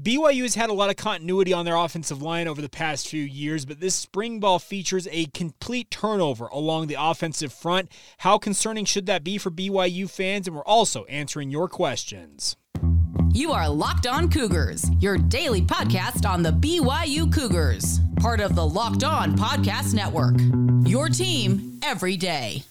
BYU has had a lot of continuity on their offensive line over the past few years, but this spring ball features a complete turnover along the offensive front. How concerning should that be for BYU fans? And we're also answering your questions. You are Locked On Cougars, your daily podcast on the BYU Cougars, part of the Locked On Podcast Network. Your team every day.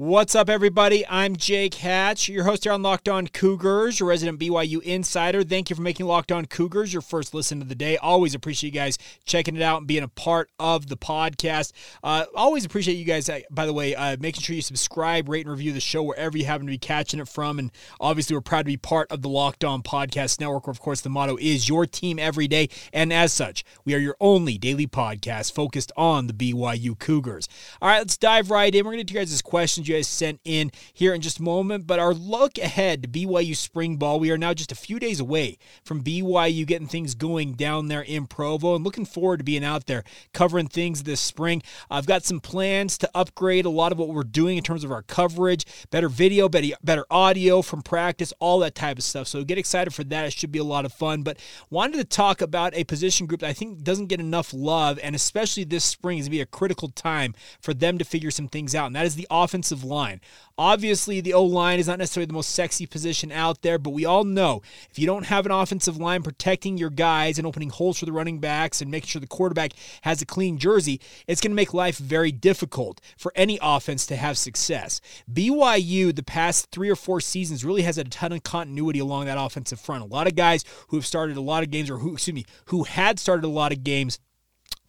What's up, everybody? I'm Jake Hatch, your host here on Locked On Cougars, your resident BYU insider. Thank you for making Locked On Cougars your first listen of the day. Always appreciate you guys checking it out and being a part of the podcast. Uh, always appreciate you guys, uh, by the way, uh, making sure you subscribe, rate, and review the show wherever you happen to be catching it from. And obviously, we're proud to be part of the Locked On Podcast Network, where, of course, the motto is your team every day. And as such, we are your only daily podcast focused on the BYU Cougars. All right, let's dive right in. We're going to get you guys' questions you guys sent in here in just a moment. But our look ahead to BYU spring ball, we are now just a few days away from BYU getting things going down there in Provo and looking forward to being out there covering things this spring. I've got some plans to upgrade a lot of what we're doing in terms of our coverage, better video, better, better audio from practice, all that type of stuff. So get excited for that. It should be a lot of fun. But wanted to talk about a position group that I think doesn't get enough love, and especially this spring is going to be a critical time for them to figure some things out, and that is the offensive offensive line. Obviously, the O line is not necessarily the most sexy position out there, but we all know if you don't have an offensive line protecting your guys and opening holes for the running backs and making sure the quarterback has a clean jersey, it's going to make life very difficult for any offense to have success. BYU, the past three or four seasons, really has a ton of continuity along that offensive front. A lot of guys who have started a lot of games, or who, excuse me, who had started a lot of games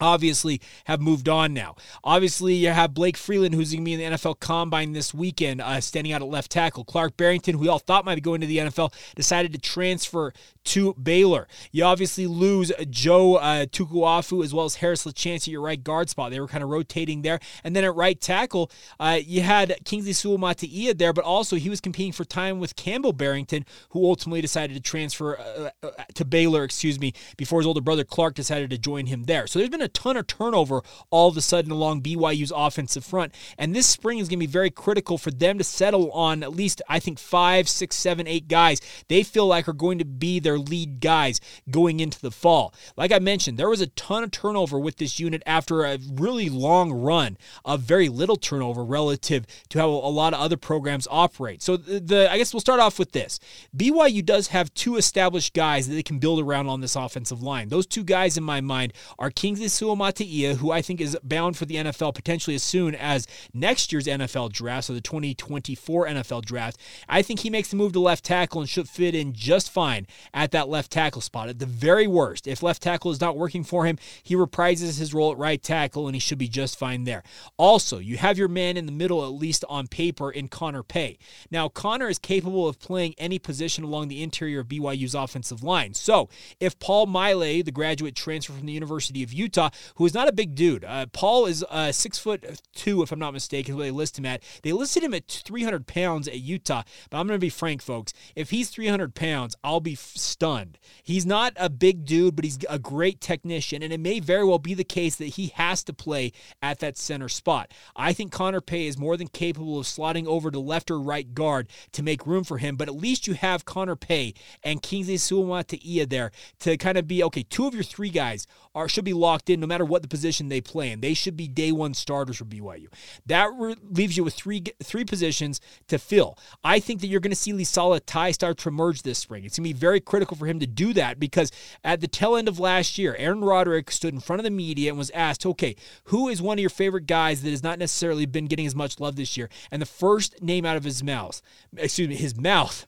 obviously have moved on now. Obviously, you have Blake Freeland, who's going to be in the NFL Combine this weekend, uh, standing out at left tackle. Clark Barrington, who we all thought might be going to the NFL, decided to transfer to Baylor. You obviously lose Joe uh, Tukuafu as well as Harris LaChance at your right guard spot. They were kind of rotating there. And then at right tackle, uh, you had Kingsley Suamataia there, but also he was competing for time with Campbell Barrington, who ultimately decided to transfer uh, uh to Baylor, excuse me, before his older brother Clark decided to join him there. So there's been a ton of turnover all of a sudden along BYU's offensive front. And this spring is going to be very critical for them to settle on at least, I think, five, six, seven, eight guys they feel like are going to be their lead guys going into the fall. Like I mentioned, there was a ton of turnover with this unit after a really long run of very little turnover relative to how a lot of other programs operate. So the, the I guess we'll start off with this. BYU does have two established guys that they can build around on this offensive line. Those two guys in my mind are Kingsley Suamataia, who I think is bound for the NFL potentially as soon as next year's NFL draft, so the 2024 NFL draft. I think he makes the move to left tackle and should fit in just fine at that left tackle spot. At the very worst, if left tackle is not working for him, he reprises his role at right tackle and he should be just fine there. Also, you have your man in the middle, at least on paper, in Connor Pay. Now, Connor is capable of playing any position along the interior of BYU's offensive line. So, if Paul Maile, the graduate transfer from the University of Utah, who is not a big dude. Uh, Paul is uh, six foot two, if I'm not mistaken, is what they list him at. They listed him at 300 pounds at Utah, but I'm going to be frank, folks. If he's 300 pounds, I'll be stunned. He's not a big dude, but he's a great technician, and it may very well be the case that he has to play at that center spot. I think Connor Pay is more than capable of slotting over to left or right guard to make room for him, but at least you have Connor Pay and Kingsley Suamataia there to kind of be okay. Two of your three guys are should be locked in no matter what the position they play in. They should be day one starters for BYU. That re- leaves you with three three positions to fill. I think that you're going to see Lisala Tai start to emerge this spring. It's going to be very critical for him to do that because at the tail end of last year, Aaron Roderick stood in front of the media and was asked, okay, who is one of your favorite guys that has not necessarily been getting as much love this year? And the first name out of his mouth, excuse me, his mouth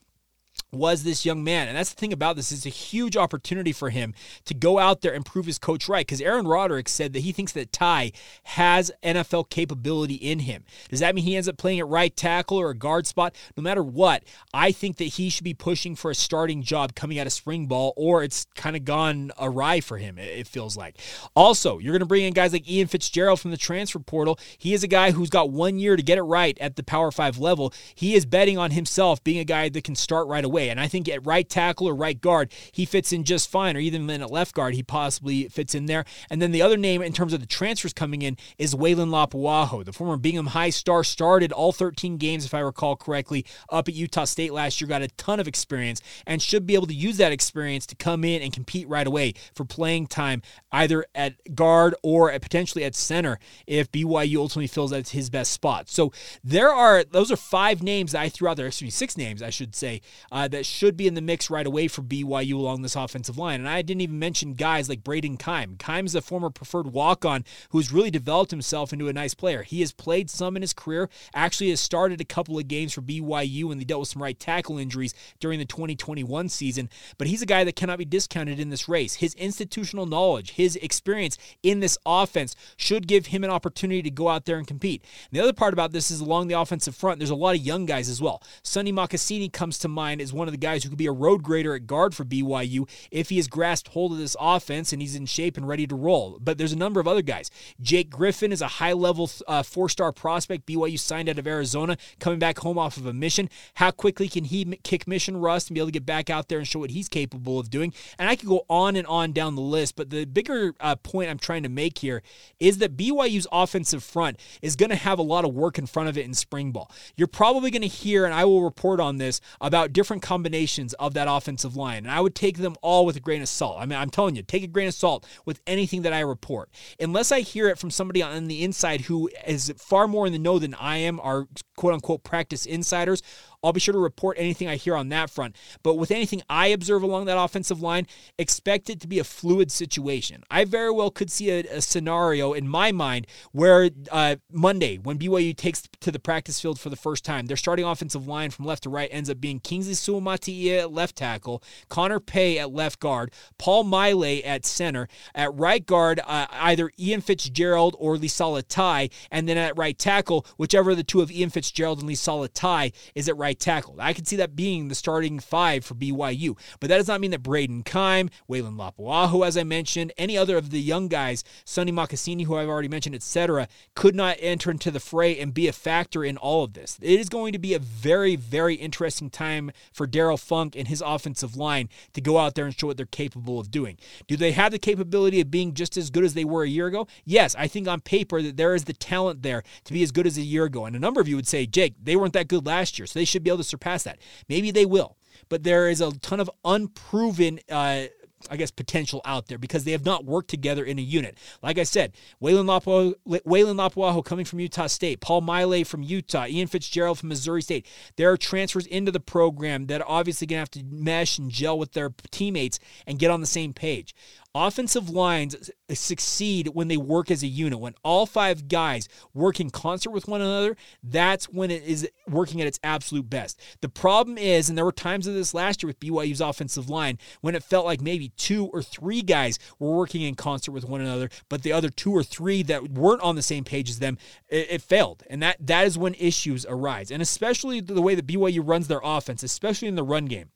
was this young man. And that's the thing about this is a huge opportunity for him to go out there and prove his coach right. Because Aaron Roderick said that he thinks that Ty has NFL capability in him. Does that mean he ends up playing at right tackle or a guard spot? No matter what, I think that he should be pushing for a starting job coming out of spring ball, or it's kind of gone awry for him, it feels like. Also, you're going to bring in guys like Ian Fitzgerald from the transfer portal. He is a guy who's got one year to get it right at the Power Five level. He is betting on himself being a guy that can start right away away. And I think at right tackle or right guard, he fits in just fine, or even then at left guard, he possibly fits in there. And then the other name in terms of the transfers coming in is Weylin Lapuaho, the former Bingham High star, started all 13 games, if I recall correctly, up at Utah State last year, got a ton of experience, and should be able to use that experience to come in and compete right away for playing time, either at guard or at potentially at center if BYU ultimately feels that's his best spot. So there are those are five names I threw out there, excuse me, six names I should say, uh, that should be in the mix right away for BYU along this offensive line. And I didn't even mention guys like Brayden Keim. Keim's a former preferred walk-on who's really developed himself into a nice player. He has played some in his career, actually has started a couple of games for BYU when they dealt with some right tackle injuries during the 2021 season, but he's a guy that cannot be discounted in this race. His institutional knowledge, his experience in this offense should give him an opportunity to go out there and compete. And the other part about this is along the offensive front, there's a lot of young guys as well. Sonny Makasini comes to mind as one of the guys who could be a road grader at guard for BYU if he has grasped hold of this offense and he's in shape and ready to roll. But there's a number of other guys. Jake Griffin is a high level uh, four star prospect BYU signed out of Arizona, coming back home off of a mission. How quickly can he kick mission rust and be able to get back out there and show what he's capable of doing? And I could go on and on down the list, but the bigger uh, point I'm trying to make here is that BYU's offensive front is going to have a lot of work in front of it in spring ball. You're probably going to hear, and I will report on this, about different combinations of that offensive line. And I would take them all with a grain of salt. I mean, I'm telling you, take a grain of salt with anything that I report. Unless I hear it from somebody on the inside who is far more in the know than I am, our quote unquote practice insiders, I'll be sure to report anything I hear on that front. But with anything I observe along that offensive line, expect it to be a fluid situation. I very well could see a, a scenario in my mind where uh, Monday, when BYU takes to the practice field for the first time, their starting offensive line from left to right ends up being Kingsley Suamataia at left tackle, Connor Pay at left guard, Paul Maile at center, at right guard, uh, either Ian Fitzgerald or Lisala Tai, and then at right tackle, whichever of the two of Ian Fitzgerald and Lisala Tai is at right right tackle. I can see that being the starting five for BYU, but that does not mean that Brayden Keim, Weylin Lapuaho, as I mentioned, any other of the young guys, Sonny Makasini, who I've already mentioned, etc., could not enter into the fray and be a factor in all of this. It is going to be a very, very interesting time for Darrell Funk and his offensive line to go out there and show what they're capable of doing. Do they have the capability of being just as good as they were a year ago? Yes, I think on paper that there is the talent there to be as good as a year ago. And a number of you would say, Jake, they weren't that good last year, so they should be able to surpass that. Maybe they will, but there is a ton of unproven. Uh, I guess, potential out there because they have not worked together in a unit. Like I said, Weylin Lapuaho, Weylin Lapuaho coming from Utah State, Paul Maile from Utah, Ian Fitzgerald from Missouri State. There are transfers into the program that are obviously going to have to mesh and gel with their teammates and get on the same page. Offensive lines eh, succeed when they work as a unit. When all five guys work in concert with one another, that's when it is working at its absolute best. The problem is, and there were times of this last year with BYU's offensive line, when it felt like maybe two or three guys were working in concert with one another, but the other two or three that weren't on the same page as them, it, it failed. And that that is when issues arise. And especially the way that BYU runs their offense, especially in the run game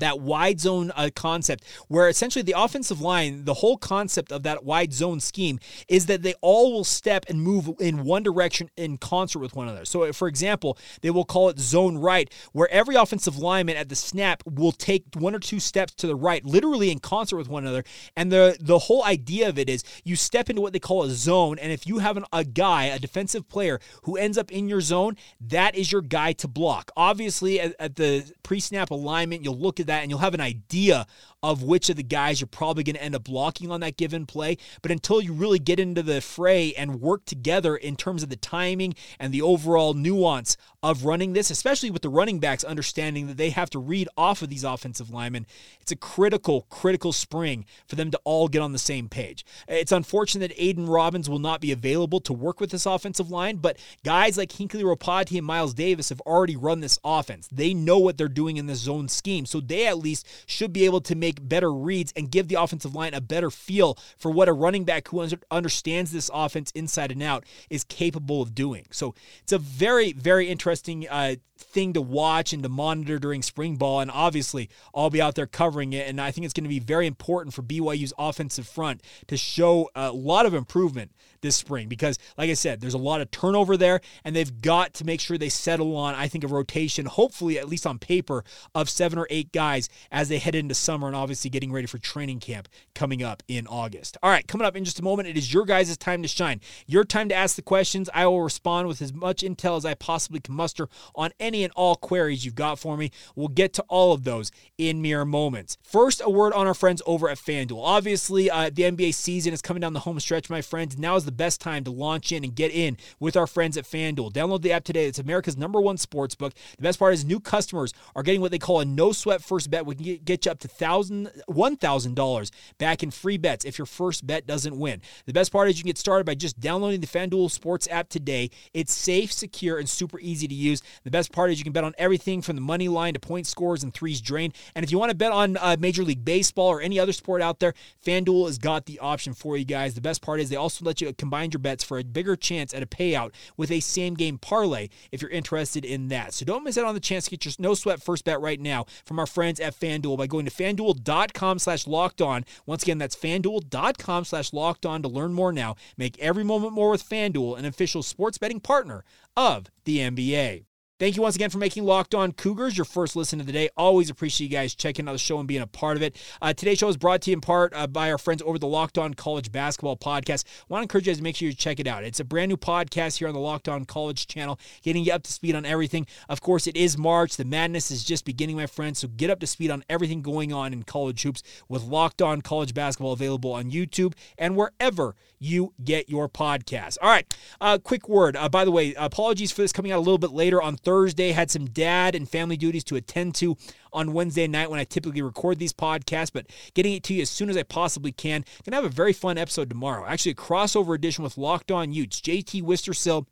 that wide zone uh, concept where essentially the offensive line the whole concept of that wide zone scheme is that they all will step and move in one direction in concert with one another. So for example they will call it zone right where every offensive lineman at the snap will take one or two steps to the right literally in concert with one another. And the the whole idea of it is you step into what they call a zone and if you have an, a guy a defensive player who ends up in your zone that is your guy to block. Obviously at, at the pre-snap alignment you'll look at that and you'll have an idea of which of the guys you're probably going to end up blocking on that given play. But until you really get into the fray and work together in terms of the timing and the overall nuance of running this, especially with the running backs understanding that they have to read off of these offensive linemen, it's a critical, critical spring for them to all get on the same page. It's unfortunate that Aiden Robbins will not be available to work with this offensive line, but guys like Hinckley Ropati and Miles Davis have already run this offense. They know what they're doing in this zone scheme, so they at least should be able to make make better reads and give the offensive line a better feel for what a running back who understands this offense inside and out is capable of doing. So it's a very, very interesting uh, thing to watch and to monitor during spring ball. And obviously, I'll be out there covering it. And I think it's going to be very important for BYU's offensive front to show a lot of improvement this spring because, like I said, there's a lot of turnover there, and they've got to make sure they settle on, I think, a rotation, hopefully, at least on paper, of seven or eight guys as they head into summer and obviously getting ready for training camp coming up in August. All right, coming up in just a moment, it is your guys' time to shine. Your time to ask the questions. I will respond with as much intel as I possibly can muster on any and all queries you've got for me. We'll get to all of those in mere moments. First, a word on our friends over at FanDuel. Obviously, uh, the NBA season is coming down the home stretch, my friends. Now is the best time to launch in and get in with our friends at FanDuel. Download the app today. It's America's number one sports book. The best part is new customers are getting what they call a no sweat first bet. We can get you up to $1,000 back in free bets if your first bet doesn't win. The best part is you can get started by just downloading the FanDuel Sports app today. It's safe, secure, and super easy to use. The best part is you can bet on everything from the money line to point scores and threes drained. And if you want to bet on uh, Major League Baseball or any other sport out there, FanDuel has got the option for you guys. The best part is they also let you combine your bets for a bigger chance at a payout with a same game parlay if you're interested in that. So don't miss out on the chance to get your no sweat first bet right now from our friends at FanDuel by going to fanduel.com slash locked on. Once again, that's fanduel.com slash locked on to learn more now. Make every moment more with FanDuel, an official sports betting partner of the NBA. Thank you once again for making Locked On Cougars your first listen of the day. Always appreciate you guys checking out the show and being a part of it. Uh, today's show is brought to you in part uh, by our friends over the Locked On College Basketball Podcast. I want to encourage you guys to make sure you check it out. It's a brand new podcast here on the Locked On College channel, getting you up to speed on everything. Of course, it is March. The madness is just beginning, my friends. So get up to speed on everything going on in college hoops with Locked On College Basketball available on YouTube and wherever you get your podcast. All right, uh, quick word. Uh, by the way, apologies for this coming out a little bit later on Thursday. Had some dad and family duties to attend to on Wednesday night when I typically record these podcasts, but getting it to you as soon as I possibly can. Gonna have a very fun episode tomorrow. Actually, a crossover edition with Locked On Utes. JT Wistersill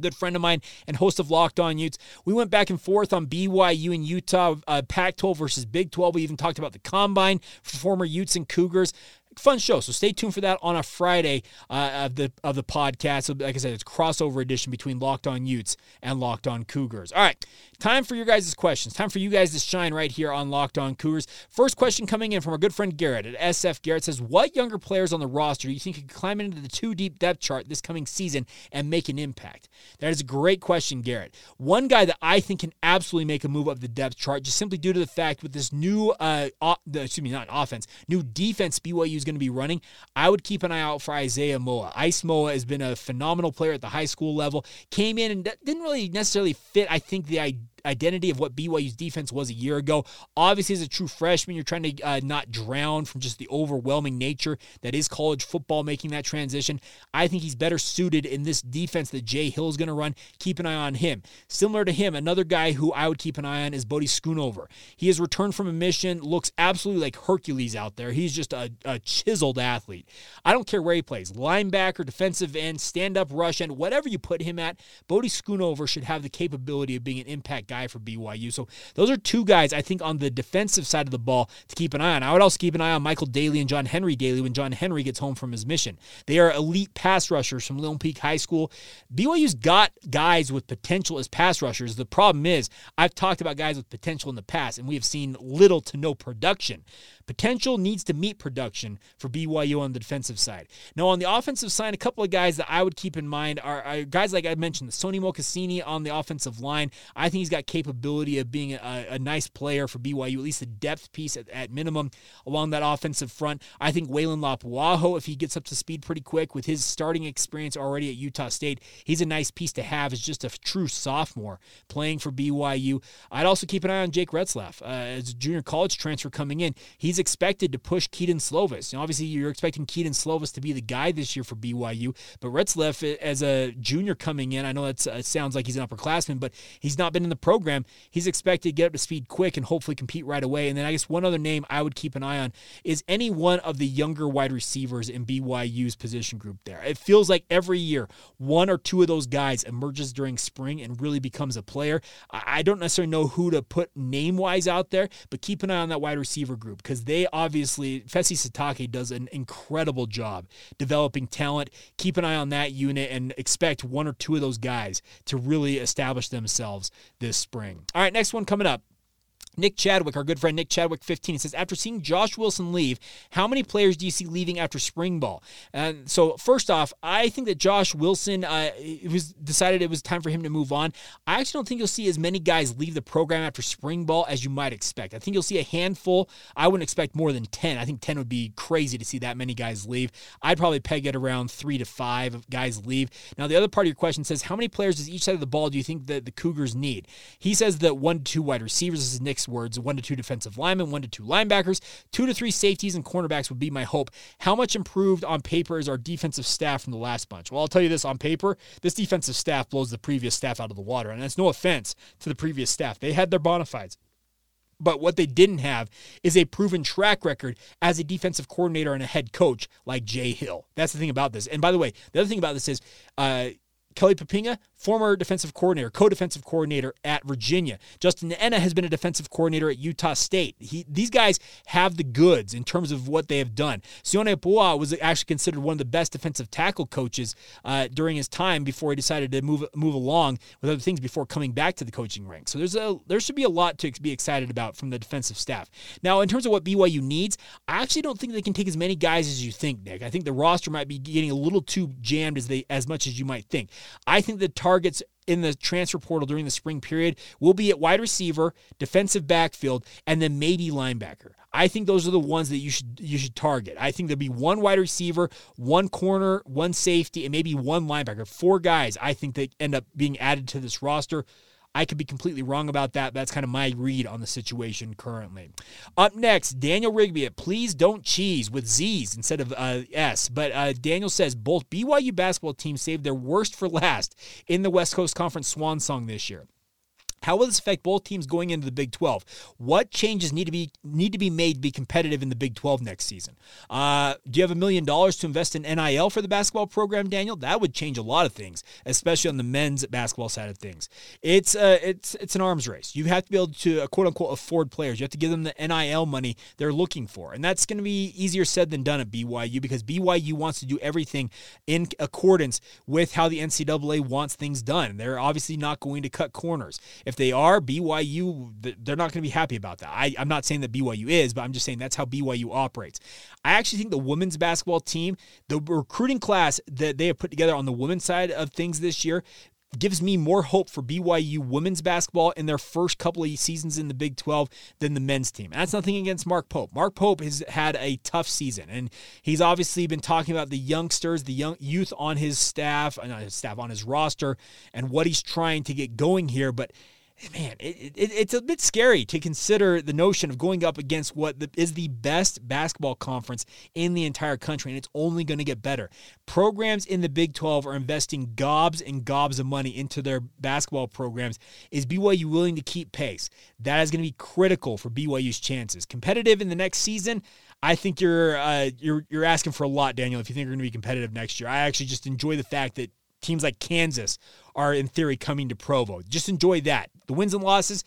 good friend of mine and host of Locked On Utes. We went back and forth on BYU and Utah, uh, Pac 12 versus Big 12. We even talked about the combine for former Utes and Cougars fun show. So stay tuned for that on a Friday uh, of the of the podcast. So like I said, it's crossover edition between Locked On Utes and Locked On Cougars. All right, time for your guys' questions. Time for you guys to shine right here on Locked On Cougars. First question coming in from our good friend Garrett at SF. Garrett says, "What younger players on the roster do you think could climb into the two deep depth chart this coming season and make an impact?" That is a great question, Garrett. One guy that I think can absolutely make a move up the depth chart, just simply due to the fact with this new, uh, excuse me, not offense, new defense BYU is going to be running, I would keep an eye out for Isaiah Moa. Ice Moa has been a phenomenal player at the high school level. Came in and didn't really necessarily fit, I think, the identity of what BYU's defense was a year ago. Obviously, as a true freshman, you're trying to uh, not drown from just the overwhelming nature that is college football making that transition. I think he's better suited in this defense that Jay Hill is going to run. Keep an eye on him. Similar to him, another guy who I would keep an eye on is Bodie Schoonover. He has returned from a mission, looks absolutely like Hercules out there. He's just a, a chiseled athlete. I don't care where he plays linebacker, defensive end, stand up rush end, whatever you put him at, Bodie Schoonover should have the capability of being an impact guy for BYU. So those are two guys I think on the defensive side of the ball to keep an eye on. I would also keep an eye on Michael Daley and John Henry Daley when John Henry gets home from his mission. They are elite pass rushers from Lone Peak High School. BYU's got guys with potential as pass rushers. The problem is I've talked about guys with potential in the past, and we have seen little to no production. Potential needs to meet production for BYU on the defensive side. Now, on the offensive side, a couple of guys that I would keep in mind are, are guys like I mentioned, Sonny Makasini on the offensive line. I think he's got capability of being a, a nice player for BYU, at least a depth piece at, at minimum along that offensive front. I think Weylin Lapuaho, if he gets up to speed pretty quick with his starting experience already at Utah State, he's a nice piece to have as just a true sophomore playing for BYU. I'd also keep an eye on Jake Retzlaff uh, as a junior college transfer coming in. He's expected to push Kedon Slovis. Obviously, you're expecting Kedon Slovis to be the guy this year for BYU, but Retzlaff, as a junior coming in, I know that uh, sounds like he's an upperclassman, but he's not been in the program, he's expected to get up to speed quick and hopefully compete right away. And then I guess one other name I would keep an eye on is any one of the younger wide receivers in BYU's position group there. It feels like every year one or two of those guys emerges during spring and really becomes a player. I don't necessarily know who to put name wise out there, but keep an eye on that wide receiver group because they obviously, Fesi Sitake does an incredible job developing talent. Keep an eye on that unit and expect one or two of those guys to really establish themselves this spring. All right, next one coming up. Nick Chadwick, our good friend Nick Chadwick, 15, says, After seeing Josh Wilson leave, how many players do you see leaving after spring ball? And so, first off, I think that Josh Wilson, uh, it was decided it was time for him to move on. I actually don't think you'll see as many guys leave the program after spring ball as you might expect. I think you'll see a handful. I wouldn't expect more than 10. I think 10 would be crazy to see that many guys leave. I'd probably peg it around three to five guys leave. Now, the other part of your question says, How many players does each side of the ball do you think that the Cougars need? He says that one to two wide receivers. This is Words one to two defensive linemen, one to two linebackers, two to three safeties and cornerbacks would be my hope. How much improved on paper is our defensive staff from the last bunch? Well, I'll tell you this on paper, this defensive staff blows the previous staff out of the water. And that's no offense to the previous staff. They had their bona fides. But what they didn't have is a proven track record as a defensive coordinator and a head coach like Jay Hill. That's the thing about this. And by the way, the other thing about this is uh, Kelly Poppinga, former defensive coordinator, co-defensive coordinator at Virginia. Justin Ena has been a defensive coordinator at Utah State. He, these guys have the goods in terms of what they have done. Sione Pua was actually considered one of the best defensive tackle coaches uh, during his time before he decided to move move along with other things before coming back to the coaching ranks. So there's a there should be a lot to be excited about from the defensive staff. Now, in terms of what BYU needs, I actually don't think they can take as many guys as you think, Nick. I think the roster might be getting a little too jammed as they as much as you might think. I think the targets in the transfer portal during the spring period will be at wide receiver, defensive backfield, and then maybe linebacker. I think those are the ones that you should you should target. I think there'll be one wide receiver, one corner, one safety, and maybe one linebacker. Four guys I think that end up being added to this roster. I could be completely wrong about that. That's kind of my read on the situation currently. Up next, Daniel Rigby at Please Don't Cheese with Z's instead of uh, S. But uh, Daniel says both BYU basketball teams saved their worst for last in the West Coast Conference swan song this year. How will this affect both teams going into the Big 12? What changes need to be need to be made to be competitive in the Big 12 next season? Uh, do you have a million dollars to invest in NIL for the basketball program, Daniel? That would change a lot of things, especially on the men's basketball side of things. It's uh, it's it's an arms race. You have to be able to uh, quote unquote afford players. You have to give them the NIL money they're looking for, and that's going to be easier said than done at BYU because BYU wants to do everything in accordance with how the NCAA wants things done. They're obviously not going to cut corners. They are, BYU, they're not going to be happy about that. I, I'm not saying that BYU is, but I'm just saying that's how BYU operates. I actually think the women's basketball team, the recruiting class that they have put together on the women's side of things this year, gives me more hope for BYU women's basketball in their first couple of seasons in the Big 12 than the men's team. And that's nothing against Mark Pope. Mark Pope has had a tough season, and he's obviously been talking about the youngsters, the young youth on his staff, uh, not his staff, on his roster, and what he's trying to get going here. But man, it, it, it's a bit scary to consider the notion of going up against what the, is the best basketball conference in the entire country, and it's only going to get better. Programs in the Big 12 are investing gobs and gobs of money into their basketball programs. Is BYU willing to keep pace? That is going to be critical for BYU's chances. Competitive in the next season. I think you're uh, you're you're asking for a lot, Daniel. If you think you're going to be competitive next year, I actually just enjoy the fact that teams like Kansas are in theory coming to Provo. Just enjoy that. The wins and losses,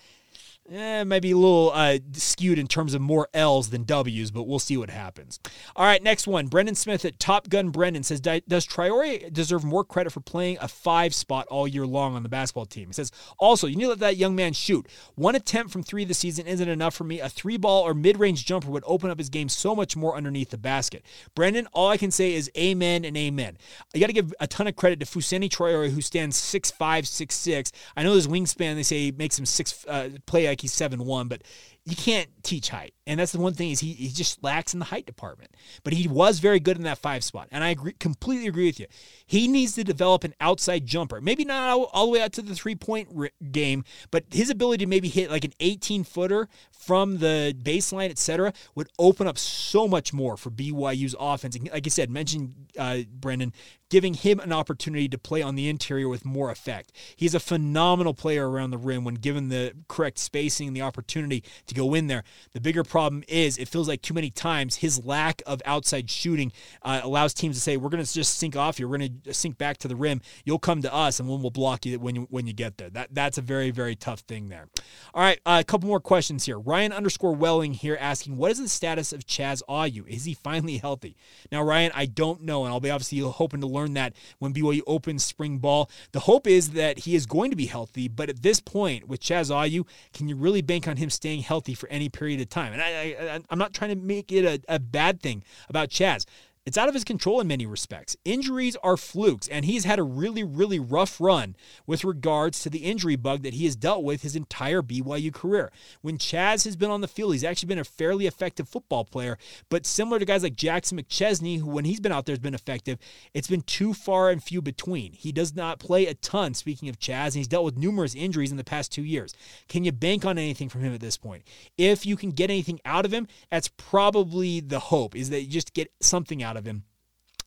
eh, might be a little uh, skewed in terms of more L's than W's, but we'll see what happens. All right, next one. Brendan Smith at Top Gun Brendan says, Does Traore deserve more credit for playing a five spot all year long on the basketball team? He says, Also, you need to let that young man shoot. One attempt from three this season isn't enough for me. A three ball or mid range jumper would open up his game so much more underneath the basket. Brendan, all I can say is amen and amen. You got to give a ton of credit to Fousseyni Traore, who stands 6'5, 6'6. I know his wingspan, they say, makes him six uh, play like he's 7 1, but you can't teach height. And that's the one thing is he, he just lacks in the height department. But he was very good in that five spot. And I agree, completely agree with you. He needs to develop an outside jumper. Maybe not all, all the way out to the three point game, but his ability to maybe hit like an 18 footer from the baseline, etc., would open up so much more for BYU's offense. And like I said, mentioned uh, Brendan, giving him an opportunity to play on the interior with more effect. He's a phenomenal player around the rim when given the correct spacing and the opportunity to go in there. The bigger problem is it feels like too many times his lack of outside shooting uh, allows teams to say, "We're going to just sink off you. We're going to sink back to the rim. You'll come to us, and we'll block you when you when you get there." That that's a very very tough thing there. All right, uh, a couple more questions here. Ryan underscore Welling here asking, "What is the status of Chaz Ayu? Is he finally healthy?" Now, Ryan, I don't know, and I'll be obviously hoping to learn that when BYU opens spring ball. The hope is that he is going to be healthy, but at this point with Chaz Ayu, can you really bank on him staying healthy for any period of time? And I, I, I'm not trying to make it a, a bad thing about Chaz. It's out of his control in many respects. Injuries are flukes, and he's had a really, really rough run with regards to the injury bug that he has dealt with his entire BYU career. When Chaz has been on the field, he's actually been a fairly effective football player, but similar to guys like Jackson McChesney, who when he's been out there has been effective, it's been too far and few between. He does not play a ton, speaking of Chaz, and he's dealt with numerous injuries in the past two years. Can you bank on anything from him at this point? If you can get anything out of him, that's probably the hope, is that you just get something out out of him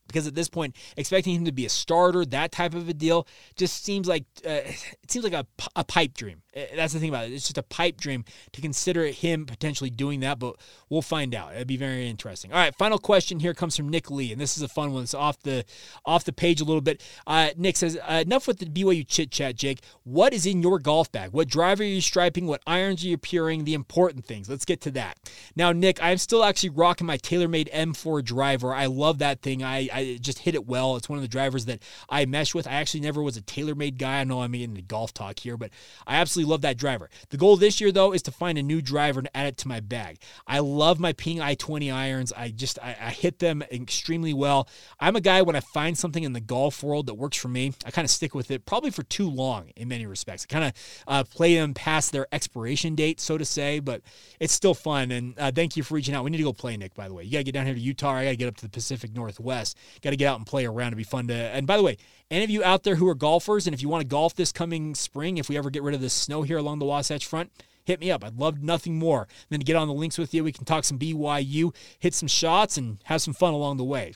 because at this point, expecting him to be a starter, that type of a deal, just seems like uh, it seems like a, a pipe dream. Uh, that's the thing about it. It's just a pipe dream to consider him potentially doing that, but we'll find out. It'd be very interesting. All right, final question here comes from Nick Lee, and this is a fun one. It's off the off the page a little bit. Uh, Nick says, "Enough with the BYU chit chat, Jake. What is in your golf bag? What driver are you striping? What irons are you puring? The important things. Let's get to that. Now, Nick, I'm still actually rocking my TaylorMade M4 driver. I love that thing. I just hit it well. It's one of the drivers that I mesh with. I actually never was a TaylorMade guy. I know I'm getting the golf talk here, but I absolutely love that driver. The goal this year, though, is to find a new driver and add it to my bag. I love my Ping i20 irons. I just I, I hit them extremely well. I'm a guy when I find something in the golf world that works for me, I kind of stick with it. Probably for too long in many respects. I kind of uh, play them past their expiration date, so to say, but it's still fun. And uh, thank you for reaching out. We need to go play, Nick. By the way, you got to get down here to Utah. I got to get up to the Pacific Northwest. Got to get out and play around. It'd be fun to. And by the way, any of you out there who are golfers, and if you want to golf this coming spring, if we ever get rid of the snow here along the Wasatch Front, hit me up. I'd love nothing more than to get on the links with you. We can talk some BYU, hit some shots, and have some fun along the way.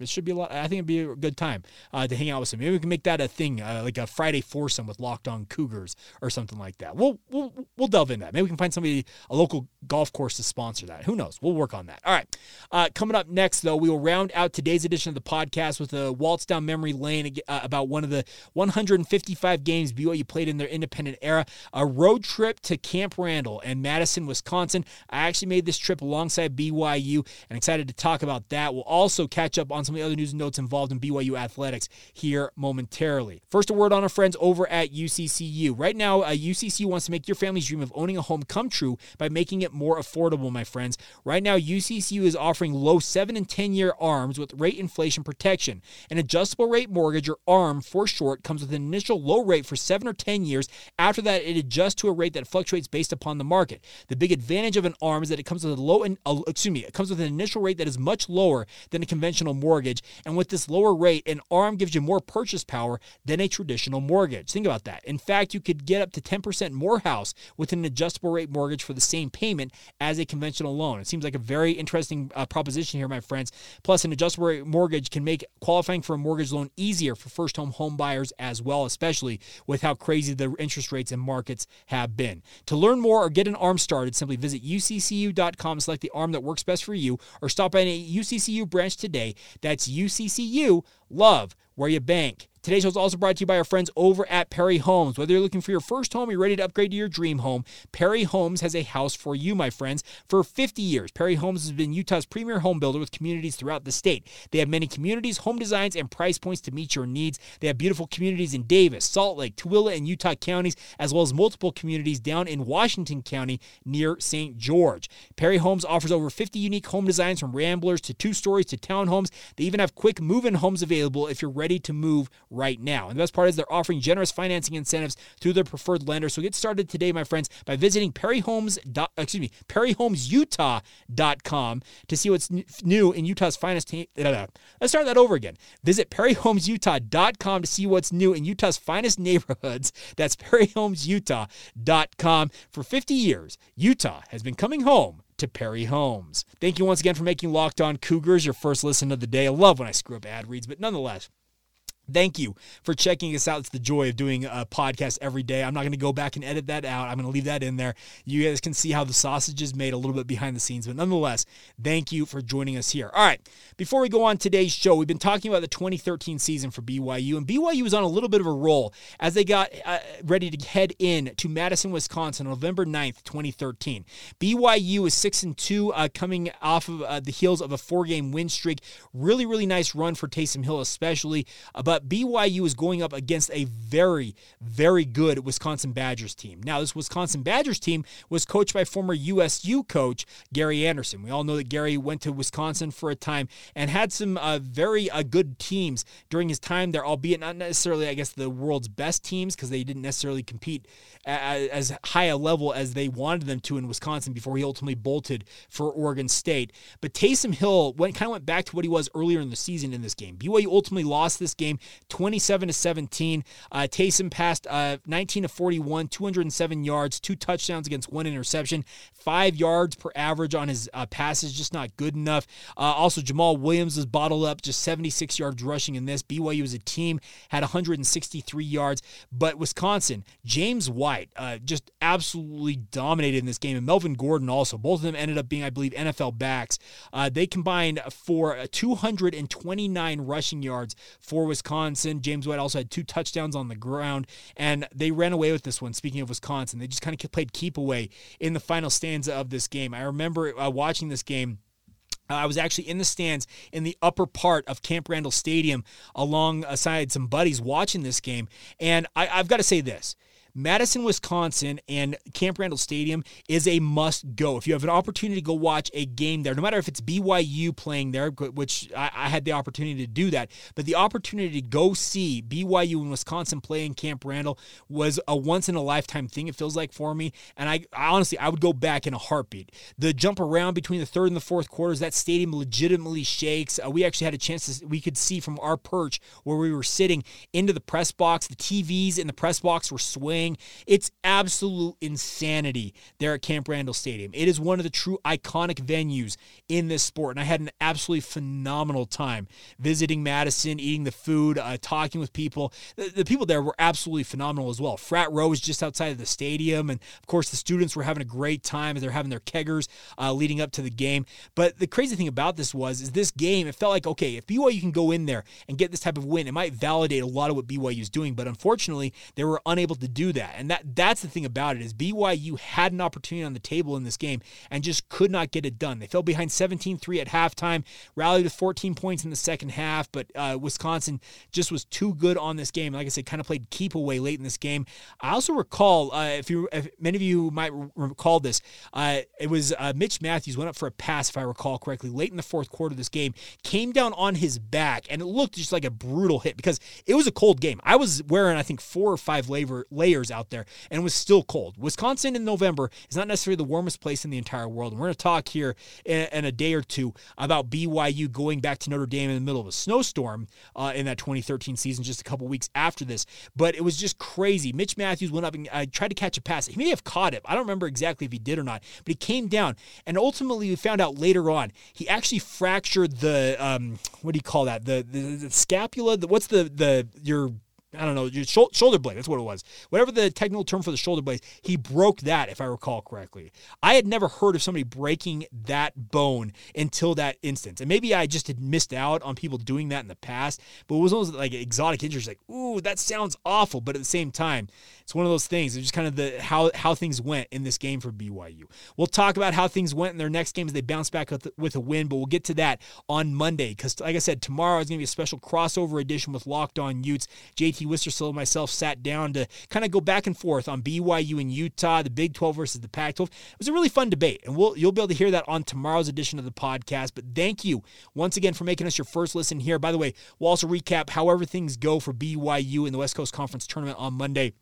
It should be a lot. I think it'd be a good time uh, to hang out with some. Maybe we can make that a thing, uh, like a Friday foursome with Locked On Cougars or something like that. We'll we'll we'll delve in that. Maybe we can find somebody, a local golf course, to sponsor that. Who knows? We'll work on that. All right. Uh, coming up next, though, we will round out today's edition of the podcast with a waltz down memory lane uh, about one of the 155 games BYU played in their independent era. A road trip to Camp Randall and Madison, Wisconsin. I actually made this trip alongside BYU and excited to talk about that. We'll also catch up on some of the other news and notes involved in BYU athletics here momentarily. First, a word on our friends over at UCCU. Right now, uh, UCCU wants to make your family's dream of owning a home come true by making it more affordable, my friends. Right now, UCCU is offering low 7 and 10 year ARMs with rate inflation protection. An adjustable rate mortgage, or ARM for short, comes with an initial low rate for 7 or 10 years. After that, it adjusts to a rate that fluctuates based upon the market. The big advantage of an ARM is that it comes with a low, uh, excuse me, it comes with an initial rate that is much lower than a conventional mortgage mortgage. And with this lower rate, an ARM gives you more purchase power than a traditional mortgage. Think about that. In fact, you could get up to 10% more house with an adjustable rate mortgage for the same payment as a conventional loan. It seems like a very interesting uh, proposition here, my friends. Plus, an adjustable rate mortgage can make qualifying for a mortgage loan easier for first home home buyers as well, especially with how crazy the interest rates and markets have been. To learn more or get an ARM started, simply visit uccu.com, select the ARM that works best for you, or stop by a UCCU branch today. UCCU. Love where you bank. Today's show is also brought to you by our friends over at Perry Homes. Whether you're looking for your first home or you're ready to upgrade to your dream home, Perry Homes has a house for you, my friends. For 50 years, Perry Homes has been Utah's premier home builder with communities throughout the state. They have many communities, home designs, and price points to meet your needs. They have beautiful communities in Davis, Salt Lake, Tooele, and Utah counties, as well as multiple communities down in Washington County near St. George. Perry Homes offers over 50 unique home designs from ramblers to two stories to townhomes. They even have quick move in homes available if you're ready to move right now. And the best part is they're offering generous financing incentives through their preferred lender. So get started today, my friends, by visiting perryhomes. Excuse me, perryhomesutah.com to see what's new in Utah's finest. Let's start that over again. Visit perryhomesutah.com to see what's new in Utah's finest neighborhoods. That's perryhomesutah.com. For 50 years, Utah has been coming home to Perry Homes. Thank you once again for making Locked On Cougars your first listen of the day. I love when I screw up ad reads, but nonetheless, Thank you for checking us out. It's the joy of doing a podcast every day. I'm not going to go back and edit that out. I'm going to leave that in there. You guys can see how the sausage is made a little bit behind the scenes, but nonetheless, thank you for joining us here. All right, before we go on today's show, we've been talking about the 2013 season for BYU, and BYU was on a little bit of a roll as they got uh, ready to head in to Madison, Wisconsin, on November 9th, 2013. BYU is six and two, uh, coming off of uh, the heels of a four-game win streak. Really, really nice run for Taysom Hill, especially, uh, but but BYU is going up against a very, very good Wisconsin Badgers team. Now, this Wisconsin Badgers team was coached by former USU coach Gary Andersen. We all know that Gary went to Wisconsin for a time and had some uh, very uh, good teams during his time there, albeit not necessarily, I guess, the world's best teams because they didn't necessarily compete as high a level as they wanted them to in Wisconsin before he ultimately bolted for Oregon State. But Taysom Hill went kind of went back to what he was earlier in the season in this game. BYU ultimately lost this game 27 to 17. Uh, Taysom passed uh, 19 to 41, 207 yards, two touchdowns against one interception, five yards per average on his uh, passes, just not good enough. Uh, also, Jamaal Williams was bottled up, just 76 yards rushing in this. BYU as a team had 163 yards, but Wisconsin, James White, uh, just absolutely dominated in this game, and Melvin Gordon also. Both of them ended up being, I believe, NFL backs. Uh, they combined for 229 rushing yards for Wisconsin. Wisconsin. James White also had two touchdowns on the ground, and they ran away with this one. Speaking of Wisconsin, they just kind of played keep away in the final stanza of this game. I remember uh, watching this game. I was actually in the stands in the upper part of Camp Randall Stadium alongside some buddies watching this game. And I, I've got to say this Madison, Wisconsin, and Camp Randall Stadium is a must go. If you have an opportunity to go watch a game there, no matter if it's BYU playing there, which I, I had the opportunity to do that, but the opportunity to go see BYU and Wisconsin play in Camp Randall was a once in a lifetime thing. It feels like for me, and I, I honestly I would go back in a heartbeat. The jump around between the third and the fourth quarters, that stadium legitimately shakes. Uh, we actually had a chance to we could see from our perch where we were sitting into the press box. The TVs in the press box were swaying playing. It's absolute insanity there at Camp Randall Stadium. It is one of the true iconic venues in this sport. And I had an absolutely phenomenal time visiting Madison, eating the food, uh, talking with people. The, the, people there were absolutely phenomenal as well. Frat Row was just outside of the stadium. And of course, the students were having a great time as they're having their keggers uh, leading up to the game. But the crazy thing about this was, is this game, it felt like, okay, if BYU can go in there and get this type of win, it might validate a lot of what BYU is doing. But unfortunately, they were unable to do that. And that that's the thing about it is BYU had an opportunity on the table in this game and just could not get it done. They fell behind 17-3 at halftime, rallied with 14 points in the second half, but uh, Wisconsin just was too good on this game. Like I said, kind of played keep away late in this game. I also recall, uh, if you, if many of you might recall this, uh, it was uh, Mitch Mathews went up for a pass, if I recall correctly, late in the fourth quarter of this game, came down on his back, and it looked just like a brutal hit because it was a cold game. I was wearing, I think, four or five layer, layers out there and it was still cold. Wisconsin in November is not necessarily the warmest place in the entire world. And we're going to talk here in, in, a day or two about BYU going back to Notre Dame in the middle of a snowstorm uh, in that 2013 season, just a couple weeks after this. But it was just crazy. Mitch Mathews went up and uh, tried to catch a pass. He may have caught it. I don't remember exactly if he did or not, but he came down. And ultimately, we found out later on, he actually fractured the, um, what do you call that? The, the, the scapula? The, what's the, the, your I don't know, shoulder blade. That's what it was. Whatever the technical term for the shoulder blade, he broke that, if I recall correctly. I had never heard of somebody breaking that bone until that instance. And maybe I just had missed out on people doing that in the past, but it was almost like exotic injuries, like, ooh, that sounds awful. But at the same time, it's one of those things. It's just kind of the how how things went in this game for BYU. We'll talk about how things went in their next game as they bounce back with, with a win, but we'll get to that on Monday because, like I said, tomorrow is going to be a special crossover edition with Locked On Utes. JT Mikey Wistersill and myself sat down to kind of go back and forth on BYU and Utah, the Big 12 versus the Pac 12. It was a really fun debate, and we'll, you'll be able to hear that on tomorrow's edition of the podcast. But thank you once again for making us your first listen here. By the way, we'll also recap how everything's go for BYU in the West Coast Conference tournament on Monday.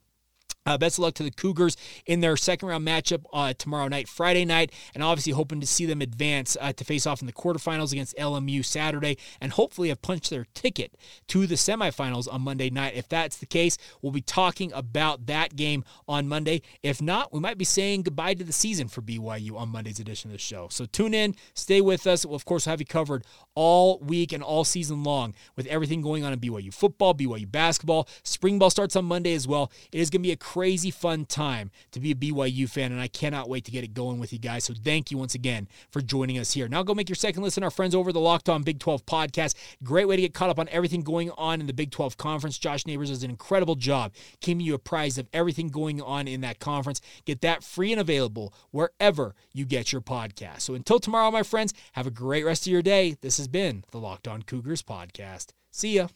Uh, best of luck to the Cougars in their second round matchup uh, tomorrow night, Friday night, and obviously hoping to see them advance uh, to face off in the quarterfinals against LMU Saturday, and hopefully have punched their ticket to the semifinals on Monday night. If that's the case, we'll be talking about that game on Monday. If not, we might be saying goodbye to the season for BYU on Monday's edition of the show. So tune in, stay with us. We'll, of course, have you covered all week and all season long with everything going on in BYU football, BYU basketball. Spring ball starts on Monday as well. It is going to be a crazy fun time to be a BYU fan, and I cannot wait to get it going with you guys. So thank you once again for joining us here. Now go make your second listen. Our friends over the Locked On Big 12 podcast. Great way to get caught up on everything going on in the Big 12 conference. Josh Neighbors does an incredible job keeping you apprised of everything going on in that conference. Get that free and available wherever you get your podcast. So until tomorrow, my friends, have a great rest of your day. This has been the Locked On Cougars podcast. See ya.